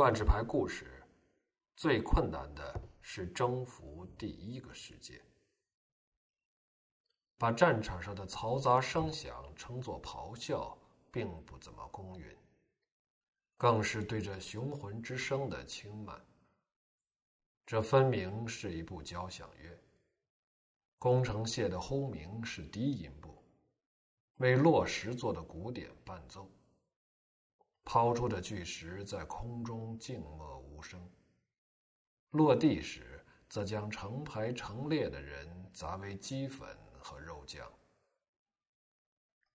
万智牌故事，最困难的是征服第一个世界。把战场上的嘈杂声响称作咆哮，并不怎么公允，更是对着雄浑之声的轻慢。这分明是一部交响乐。工程械的轰鸣是低音部，为落石做的古典伴奏。抛出的巨石在空中静默无声，落地时则将成排成列的人砸为齑粉和肉酱。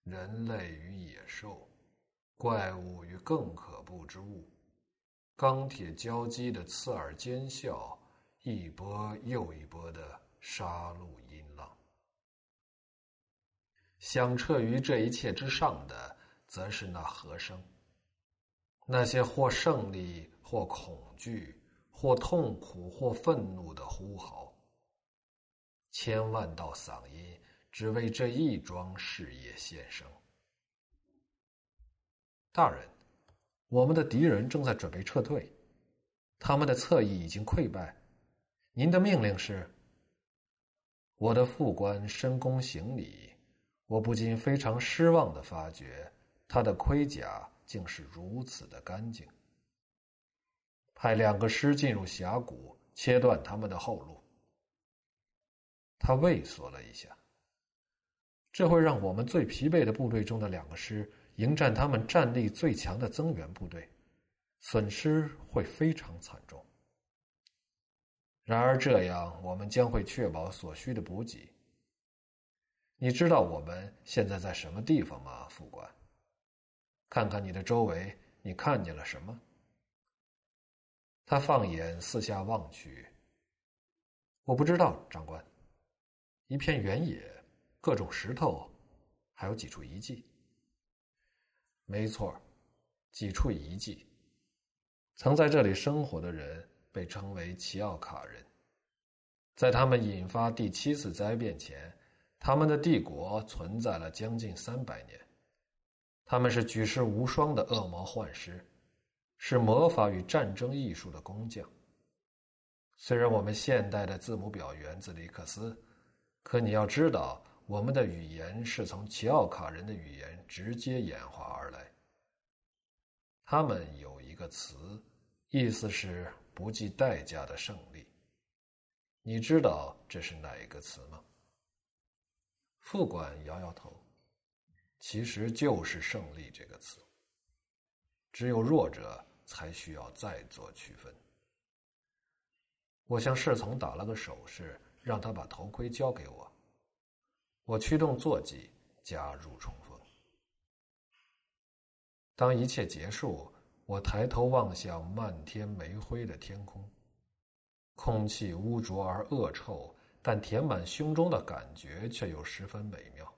人类与野兽，怪物与更可怖之物，钢铁交击的刺耳尖笑，一波又一波的杀戮音浪。响彻于这一切之上的，则是那和声。那些或胜利、或恐惧、或痛苦、或愤怒的呼号，千万道嗓音只为这一桩事业献声。大人，我们的敌人正在准备撤退，他们的侧翼已经溃败。您的命令是？我的副官深躬行礼，我不禁非常失望的发觉他的盔甲。竟是如此的干净。派两个师进入峡谷，切断他们的后路。他畏缩了一下。这会让我们最疲惫的部队中的两个师迎战他们战力最强的增援部队，损失会非常惨重。然而这样，我们将会确保所需的补给。你知道我们现在在什么地方吗，副官？看看你的周围，你看见了什么？他放眼四下望去。我不知道，长官。一片原野，各种石头，还有几处遗迹。没错，几处遗迹。曾在这里生活的人被称为齐奥卡人。在他们引发第七次灾变前，他们的帝国存在了将近三百年。他们是举世无双的恶魔幻师，是魔法与战争艺术的工匠。虽然我们现代的字母表源自里克斯，可你要知道，我们的语言是从齐奥卡人的语言直接演化而来。他们有一个词，意思是不计代价的胜利。你知道这是哪一个词吗？副官摇摇头。其实就是“胜利”这个词。只有弱者才需要再做区分。我向侍从打了个手势，让他把头盔交给我。我驱动坐骑加入冲锋。当一切结束，我抬头望向漫天煤灰的天空，空气污浊而恶臭，但填满胸中的感觉却又十分美妙。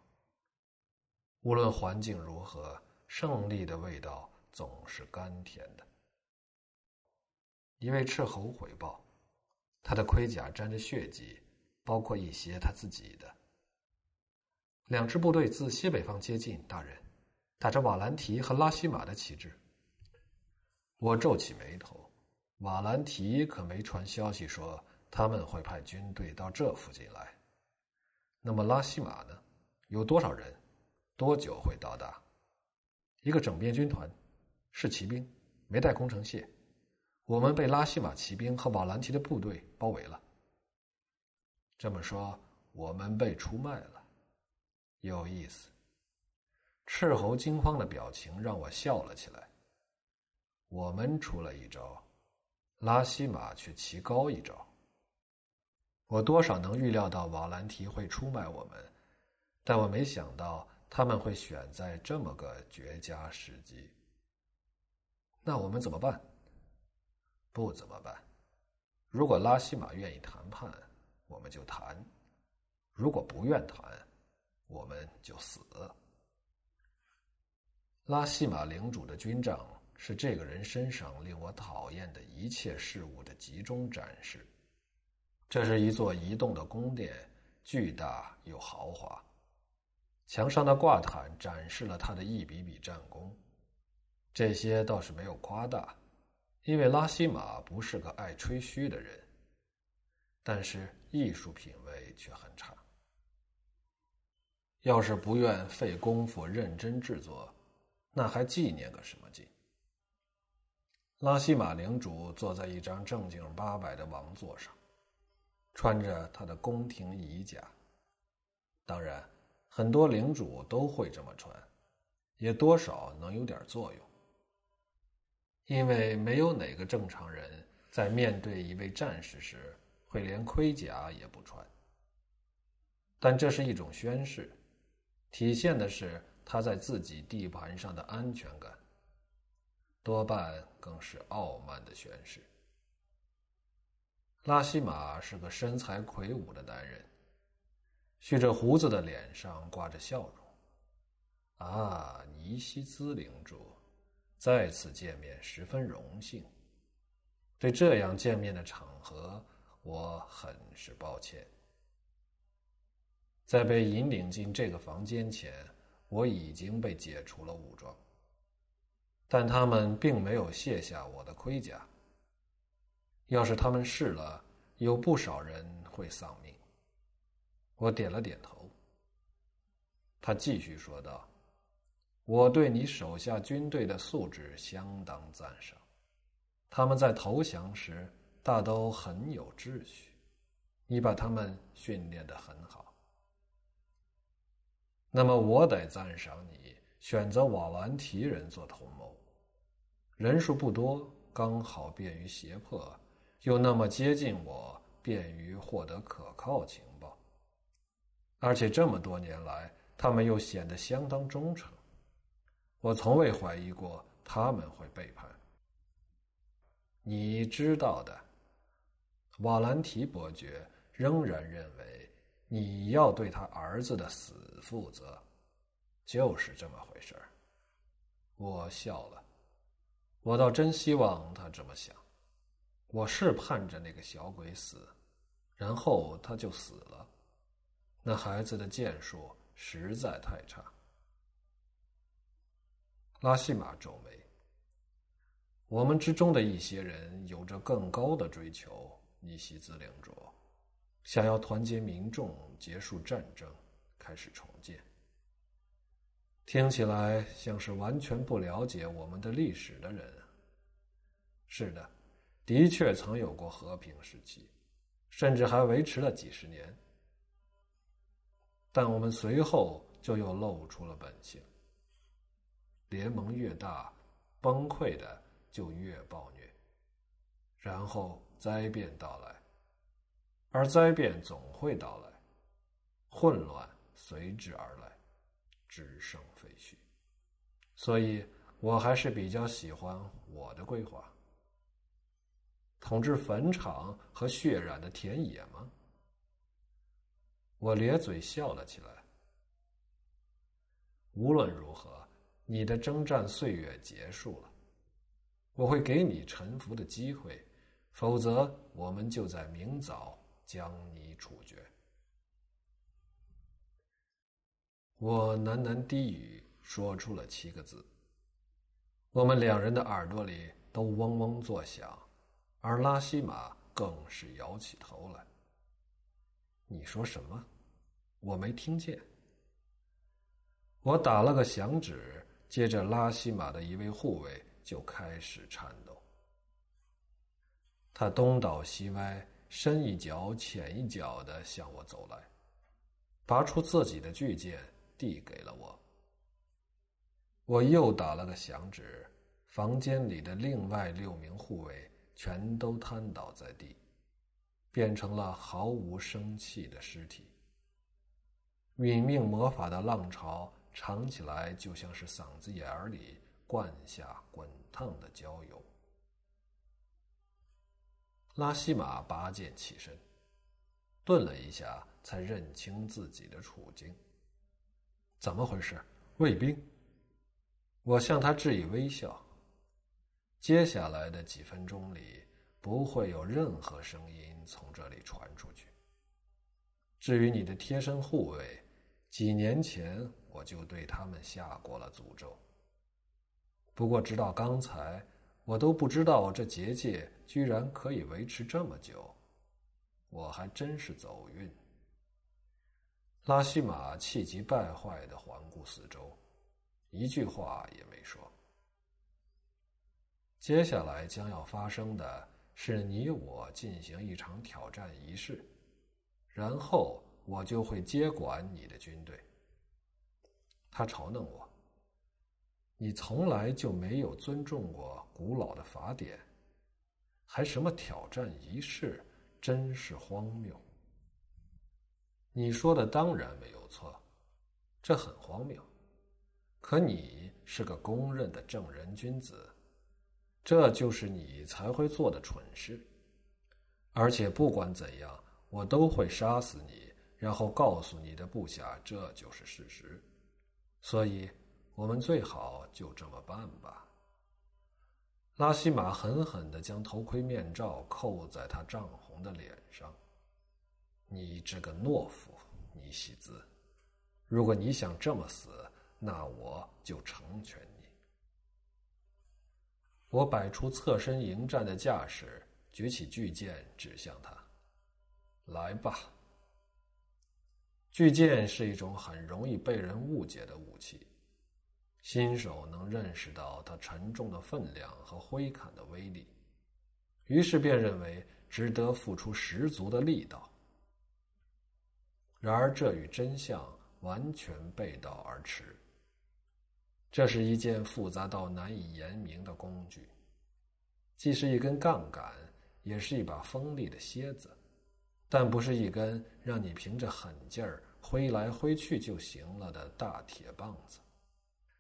无论环境如何，胜利的味道总是甘甜的。一位斥候回报，他的盔甲沾着血迹，包括一些他自己的。两支部队自西北方接近，大人，打着瓦兰提和拉西马的旗帜。我皱起眉头，瓦兰提可没传消息说他们会派军队到这附近来。那么拉西马呢？有多少人？多久会到达？一个整编军团，是骑兵，没带工程械。我们被拉西马骑兵和瓦兰提的部队包围了。这么说，我们被出卖了，有意思。斥候惊慌的表情让我笑了起来。我们出了一招，拉西马却棋高一招。我多少能预料到瓦兰提会出卖我们，但我没想到。他们会选在这么个绝佳时机。那我们怎么办？不怎么办。如果拉西马愿意谈判，我们就谈；如果不愿谈，我们就死。拉西马领主的军帐是这个人身上令我讨厌的一切事物的集中展示。这是一座移动的宫殿，巨大又豪华。墙上的挂毯展示了他的一笔笔战功，这些倒是没有夸大，因为拉西玛不是个爱吹嘘的人，但是艺术品味却很差。要是不愿费功夫认真制作，那还纪念个什么劲？拉西玛领主坐在一张正经八百的王座上，穿着他的宫廷仪甲。当然，很多领主都会这么穿，也多少能有点作用。因为没有哪个正常人在面对一位战士时会连盔甲也不穿。但这是一种宣誓。体现的是他在自己地盘上的安全感，多半更是傲慢的宣誓。拉西玛是个身材魁梧的男人，蓄着胡子的脸上挂着笑容。啊，尼西兹领主，再次见面十分荣幸。对这样见面的场合，我很是抱歉。在被引领进这个房间前，我已经被解除了武装，但他们并没有卸下我的盔甲。要是他们试了，有不少人会丧命。我点了点头。他继续说道：“我对你手下军队的素质相当赞赏，他们在投降时大都很有秩序，你把他们训练的很好。”那么我得赞赏你选择瓦兰提人做同谋，人数不多，刚好便于胁迫，又那么接近我，便于获得可靠情报。而且这么多年来，他们又显得相当忠诚，我从未怀疑过他们会背叛。你知道的，瓦兰提伯爵仍然认为。你要对他儿子的死负责，就是这么回事。我笑了，我倒真希望他这么想。我是盼着那个小鬼死，然后他就死了。那孩子的剑术实在太差。拉西玛皱眉。我们之中的一些人有着更高的追求，尼西兹领主。想要团结民众，结束战争，开始重建。听起来像是完全不了解我们的历史的人。是的，的确曾有过和平时期，甚至还维持了几十年。但我们随后就又露出了本性。联盟越大，崩溃的就越暴虐，然后灾变到来。而灾变总会到来，混乱随之而来，只剩废墟。所以我还是比较喜欢我的规划：统治坟场和血染的田野吗？我咧嘴笑了起来。无论如何，你的征战岁月结束了，我会给你臣服的机会，否则我们就在明早。将你处决。我喃喃低语，说出了七个字。我们两人的耳朵里都嗡嗡作响，而拉西玛更是摇起头来。你说什么？我没听见。我打了个响指，接着拉西玛的一位护卫就开始颤抖。他东倒西歪。深一脚浅一脚的向我走来，拔出自己的巨剑递给了我。我又打了个响指，房间里的另外六名护卫全都瘫倒在地，变成了毫无生气的尸体。殒命魔法的浪潮尝起来就像是嗓子眼里灌下滚烫的焦油。拉西玛拔剑起身，顿了一下，才认清自己的处境。怎么回事？卫兵？我向他致以微笑。接下来的几分钟里，不会有任何声音从这里传出去。至于你的贴身护卫，几年前我就对他们下过了诅咒。不过，直到刚才，我都不知道这结界居然可以维持这么久，我还真是走运。拉西玛气急败坏的环顾四周，一句话也没说。接下来将要发生的是，你我进行一场挑战仪式，然后我就会接管你的军队。他嘲弄我。你从来就没有尊重过古老的法典，还什么挑战仪式，真是荒谬。你说的当然没有错，这很荒谬。可你是个公认的正人君子，这就是你才会做的蠢事。而且不管怎样，我都会杀死你，然后告诉你的部下这就是事实。所以。我们最好就这么办吧。拉西玛狠狠的将头盔面罩扣在他涨红的脸上。你这个懦夫，尼西兹！如果你想这么死，那我就成全你。我摆出侧身迎战的架势，举起巨剑指向他。来吧。巨剑是一种很容易被人误解的武器。新手能认识到它沉重的分量和挥砍的威力，于是便认为值得付出十足的力道。然而，这与真相完全背道而驰。这是一件复杂到难以言明的工具，既是一根杠杆，也是一把锋利的楔子，但不是一根让你凭着狠劲儿挥来挥去就行了的大铁棒子。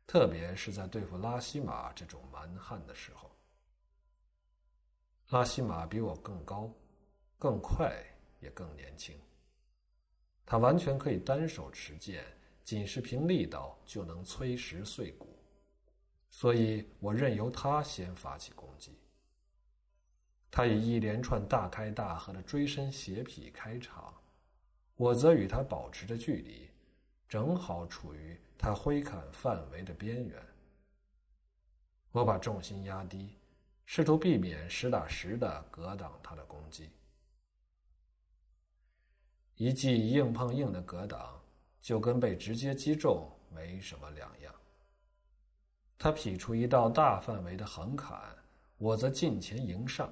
特别是在对付拉西玛这种蛮汉的时候，拉西玛比我更高、更快，也更年轻。他完全可以单手持剑，仅是凭力道就能摧石碎骨，所以我任由他先发起攻击。他以一连串大开大合的追身斜劈开场，我则与他保持着距离，正好处于。他挥砍范围的边缘，我把重心压低，试图避免实打实的格挡他的攻击。一记硬碰硬的格挡，就跟被直接击中没什么两样。他劈出一道大范围的横砍，我则近前迎上。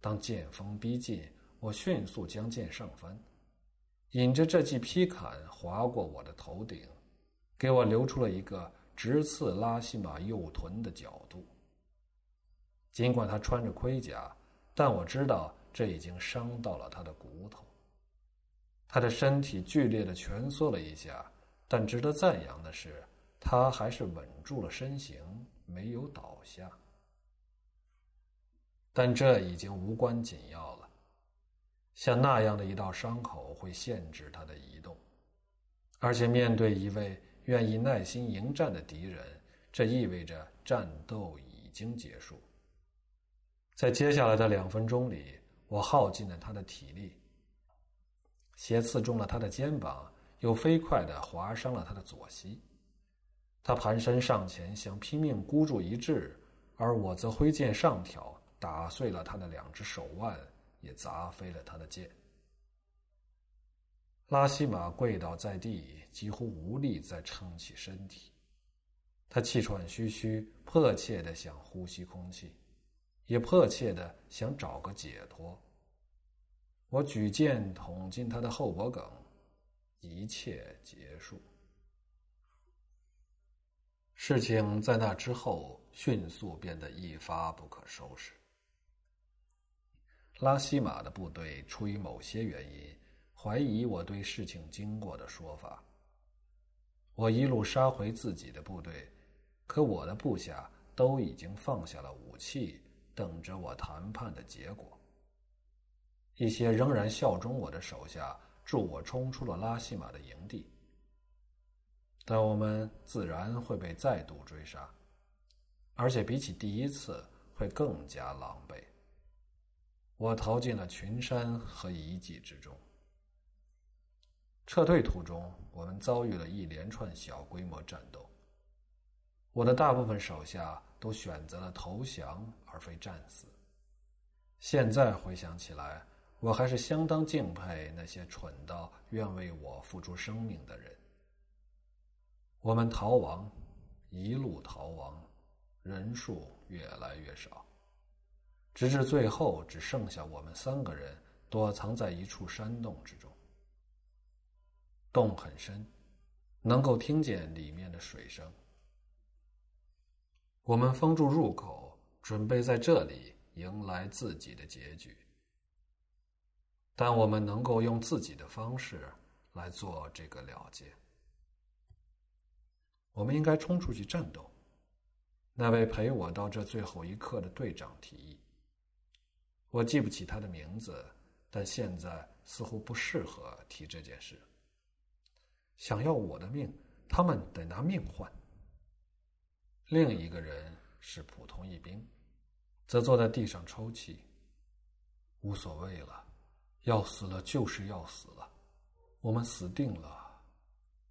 当剑锋逼近，我迅速将剑上翻，引着这记劈砍划过我的头顶。给我留出了一个直刺拉西玛右臀的角度。尽管他穿着盔甲，但我知道这已经伤到了他的骨头。他的身体剧烈的蜷缩了一下，但值得赞扬的是，他还是稳住了身形，没有倒下。但这已经无关紧要了。像那样的一道伤口会限制他的移动，而且面对一位。愿意耐心迎战的敌人，这意味着战斗已经结束。在接下来的两分钟里，我耗尽了他的体力，斜刺中了他的肩膀，又飞快地划伤了他的左膝。他盘身上前，想拼命孤注一掷，而我则挥剑上挑，打碎了他的两只手腕，也砸飞了他的剑。拉西玛跪倒在地，几乎无力再撑起身体。他气喘吁吁，迫切的想呼吸空气，也迫切的想找个解脱。我举剑捅进他的后脖梗，一切结束。事情在那之后迅速变得一发不可收拾。拉西玛的部队出于某些原因。怀疑我对事情经过的说法。我一路杀回自己的部队，可我的部下都已经放下了武器，等着我谈判的结果。一些仍然效忠我的手下助我冲出了拉西玛的营地，但我们自然会被再度追杀，而且比起第一次会更加狼狈。我逃进了群山和遗迹之中。撤退途中，我们遭遇了一连串小规模战斗。我的大部分手下都选择了投降而非战死。现在回想起来，我还是相当敬佩那些蠢到愿为我付出生命的人。我们逃亡，一路逃亡，人数越来越少，直至最后只剩下我们三个人躲藏在一处山洞之中。洞很深，能够听见里面的水声。我们封住入口，准备在这里迎来自己的结局。但我们能够用自己的方式来做这个了结。我们应该冲出去战斗。那位陪我到这最后一刻的队长提议。我记不起他的名字，但现在似乎不适合提这件事。想要我的命，他们得拿命换。另一个人是普通一兵，则坐在地上抽泣。无所谓了，要死了就是要死了，我们死定了，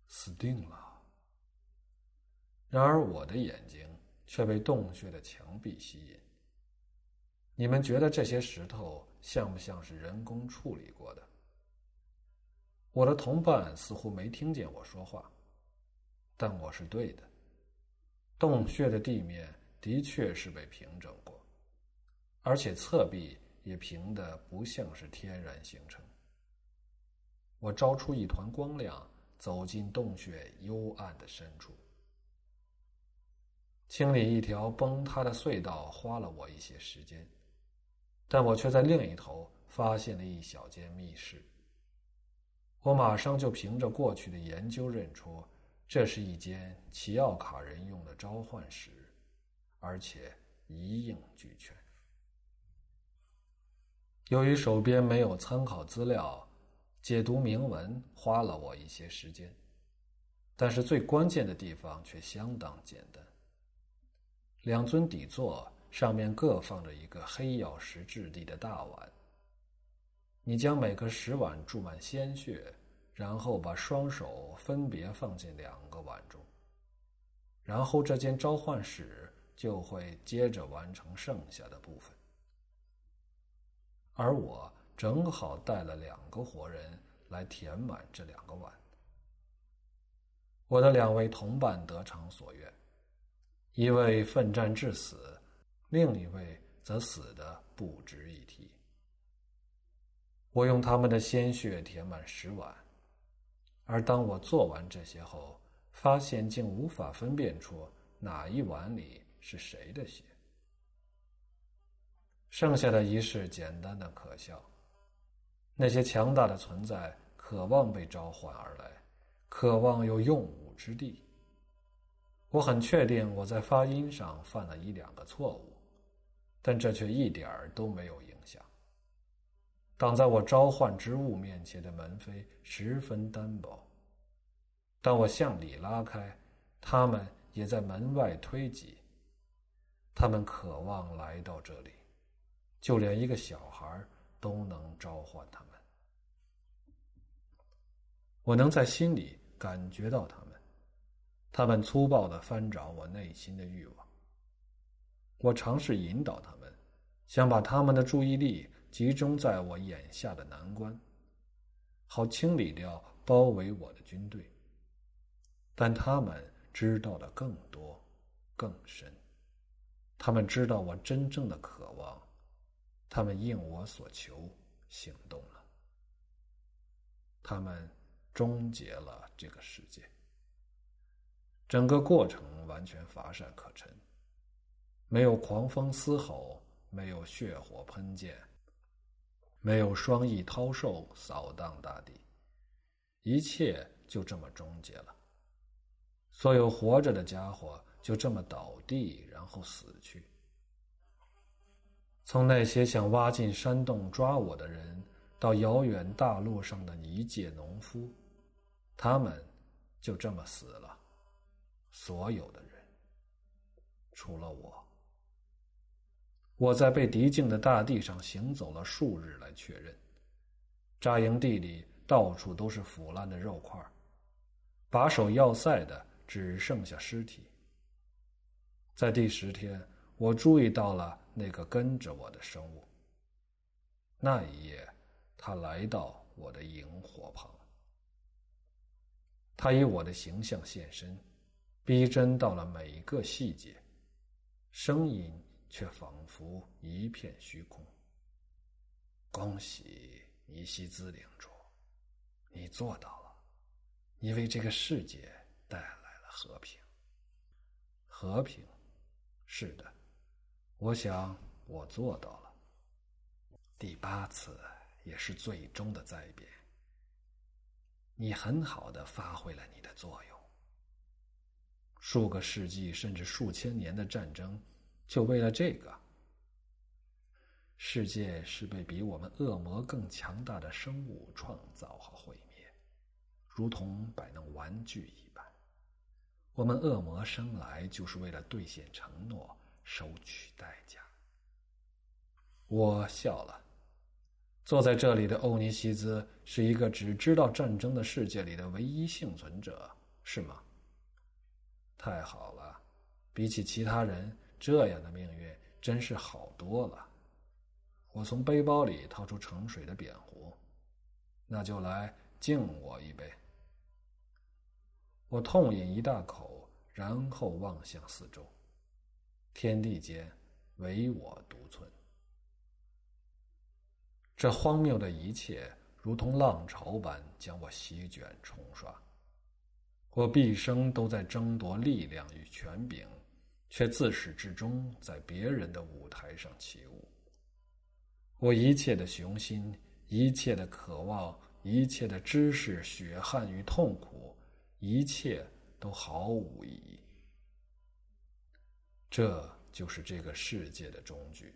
死定了。然而我的眼睛却被洞穴的墙壁吸引。你们觉得这些石头像不像是人工处理过的？我的同伴似乎没听见我说话，但我是对的。洞穴的地面的确是被平整过，而且侧壁也平的不像是天然形成。我招出一团光亮，走进洞穴幽暗的深处。清理一条崩塌的隧道花了我一些时间，但我却在另一头发现了一小间密室。我马上就凭着过去的研究认出。这是一间奇奥卡人用的召唤室，而且一应俱全。由于手边没有参考资料，解读铭文花了我一些时间，但是最关键的地方却相当简单。两尊底座上面各放着一个黑曜石质地的大碗，你将每个石碗注满鲜血。然后把双手分别放进两个碗中，然后这间召唤室就会接着完成剩下的部分。而我正好带了两个活人来填满这两个碗。我的两位同伴得偿所愿，一位奋战至死，另一位则死的不值一提。我用他们的鲜血填满十碗。而当我做完这些后，发现竟无法分辨出哪一碗里是谁的血。剩下的仪式简单的可笑。那些强大的存在渴望被召唤而来，渴望有用武之地。我很确定我在发音上犯了一两个错误，但这却一点儿都没有影响。挡在我召唤之物面前的门扉十分单薄。当我向里拉开，他们也在门外推挤。他们渴望来到这里，就连一个小孩都能召唤他们。我能在心里感觉到他们，他们粗暴的翻找我内心的欲望。我尝试引导他们，想把他们的注意力。集中在我眼下的难关，好清理掉包围我的军队。但他们知道的更多、更深，他们知道我真正的渴望，他们应我所求行动了。他们终结了这个世界。整个过程完全乏善可陈，没有狂风嘶吼，没有血火喷溅。没有双翼涛兽扫荡大地，一切就这么终结了。所有活着的家伙就这么倒地，然后死去。从那些想挖进山洞抓我的人，到遥远大陆上的泥界农夫，他们就这么死了。所有的人，除了我。我在被敌境的大地上行走了数日来确认，扎营地里到处都是腐烂的肉块，把守要塞的只剩下尸体。在第十天，我注意到了那个跟着我的生物。那一夜，他来到我的萤火旁。他以我的形象现身，逼真到了每一个细节，声音却仿佛一片虚空。恭喜尼西兹领主，你做到了，你为这个世界带来了和平。和平，是的，我想我做到了。第八次也是最终的灾变。你很好的发挥了你的作用。数个世纪甚至数千年的战争，就为了这个。世界是被比我们恶魔更强大的生物创造和毁灭，如同摆弄玩具一般。我们恶魔生来就是为了兑现承诺，收取代价。我笑了。坐在这里的欧尼西兹是一个只知道战争的世界里的唯一幸存者，是吗？太好了，比起其他人，这样的命运真是好多了。我从背包里掏出盛水的扁壶，那就来敬我一杯。我痛饮一大口，然后望向四周，天地间唯我独尊。这荒谬的一切如同浪潮般将我席卷冲刷。我毕生都在争夺力量与权柄，却自始至终在别人的舞台上起舞。我一切的雄心，一切的渴望，一切的知识、血汗与痛苦，一切都毫无意义。这就是这个世界的终局。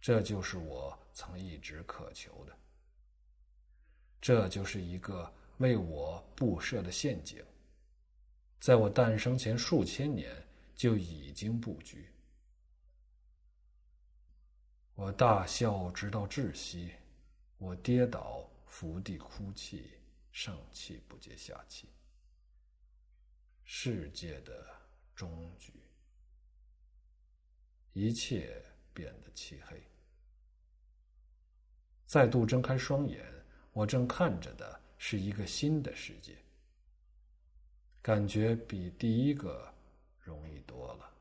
这就是我曾一直渴求的。这就是一个为我布设的陷阱，在我诞生前数千年就已经布局。我大笑，直到窒息；我跌倒，伏地哭泣，上气不接下气。世界的终局，一切变得漆黑。再度睁开双眼，我正看着的是一个新的世界，感觉比第一个容易多了。